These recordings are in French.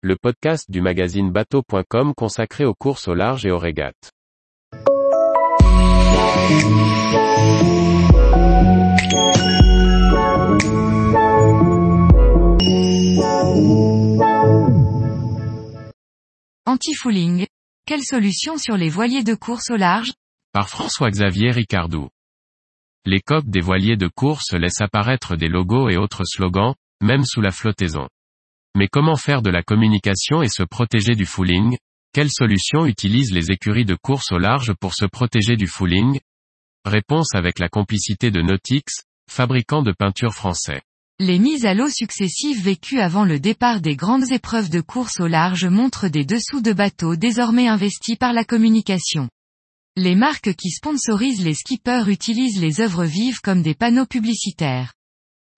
le podcast du magazine bateau.com consacré aux courses au large et aux régates. Anti-fouling. Quelle solution sur les voiliers de course au large? Par François-Xavier Ricardou. Les coques des voiliers de course laissent apparaître des logos et autres slogans, même sous la flottaison. Mais comment faire de la communication et se protéger du fouling? Quelles solutions utilisent les écuries de course au large pour se protéger du fouling? Réponse avec la complicité de Nautix, fabricant de peinture français. Les mises à l'eau successives vécues avant le départ des grandes épreuves de course au large montrent des dessous de bateaux désormais investis par la communication. Les marques qui sponsorisent les skippers utilisent les œuvres vives comme des panneaux publicitaires.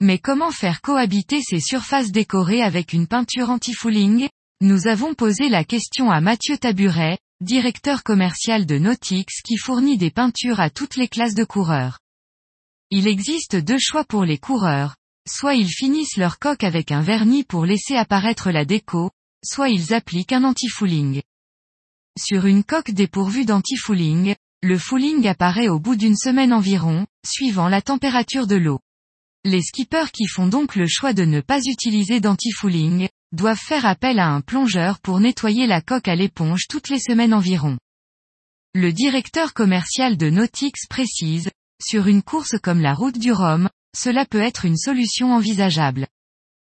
Mais comment faire cohabiter ces surfaces décorées avec une peinture anti-fouling? Nous avons posé la question à Mathieu Taburet, directeur commercial de Nautix qui fournit des peintures à toutes les classes de coureurs. Il existe deux choix pour les coureurs, soit ils finissent leur coque avec un vernis pour laisser apparaître la déco, soit ils appliquent un anti-fouling. Sur une coque dépourvue d'anti-fouling, le fouling apparaît au bout d'une semaine environ, suivant la température de l'eau. Les skippers qui font donc le choix de ne pas utiliser d'anti-fouling, doivent faire appel à un plongeur pour nettoyer la coque à l'éponge toutes les semaines environ. Le directeur commercial de Nautix précise, sur une course comme la route du Rhum, cela peut être une solution envisageable.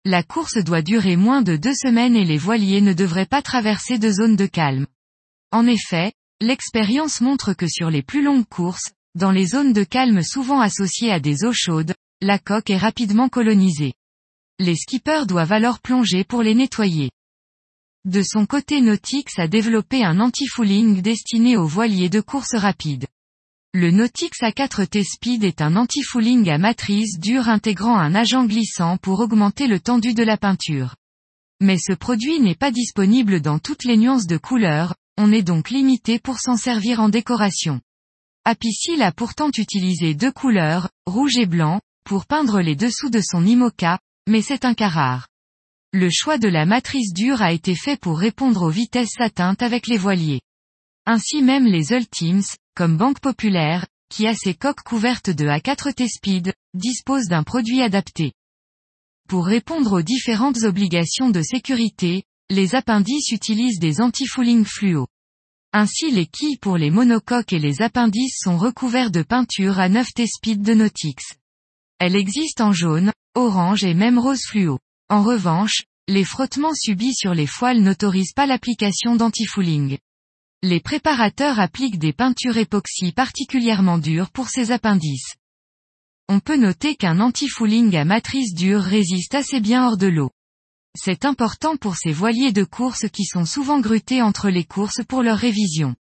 La course doit durer moins de deux semaines et les voiliers ne devraient pas traverser de zones de calme. En effet, l'expérience montre que sur les plus longues courses, dans les zones de calme souvent associées à des eaux chaudes, la coque est rapidement colonisée. Les skippers doivent alors plonger pour les nettoyer. De son côté Nautix a développé un anti-fouling destiné aux voiliers de course rapide. Le Nautix A4T Speed est un anti-fouling à matrice dure intégrant un agent glissant pour augmenter le tendu de la peinture. Mais ce produit n'est pas disponible dans toutes les nuances de couleurs, on est donc limité pour s'en servir en décoration. Apicil a pourtant utilisé deux couleurs, rouge et blanc, pour peindre les dessous de son IMOCA, mais c'est un cas rare. Le choix de la matrice dure a été fait pour répondre aux vitesses atteintes avec les voiliers. Ainsi même les Ultims, comme Banque Populaire, qui a ses coques couvertes de A4T Speed, disposent d'un produit adapté. Pour répondre aux différentes obligations de sécurité, les appendices utilisent des anti-fouling fluo. Ainsi les quilles pour les monocoques et les appendices sont recouverts de peinture à 9T Speed de Nautix. Elle existe en jaune, orange et même rose fluo. En revanche, les frottements subis sur les foiles n'autorisent pas l'application d'anti-fouling. Les préparateurs appliquent des peintures époxy particulièrement dures pour ces appendices. On peut noter qu'un anti-fouling à matrice dure résiste assez bien hors de l'eau. C'est important pour ces voiliers de course qui sont souvent grutés entre les courses pour leur révision.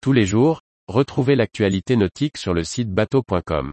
Tous les jours, retrouvez l'actualité nautique sur le site bateau.com.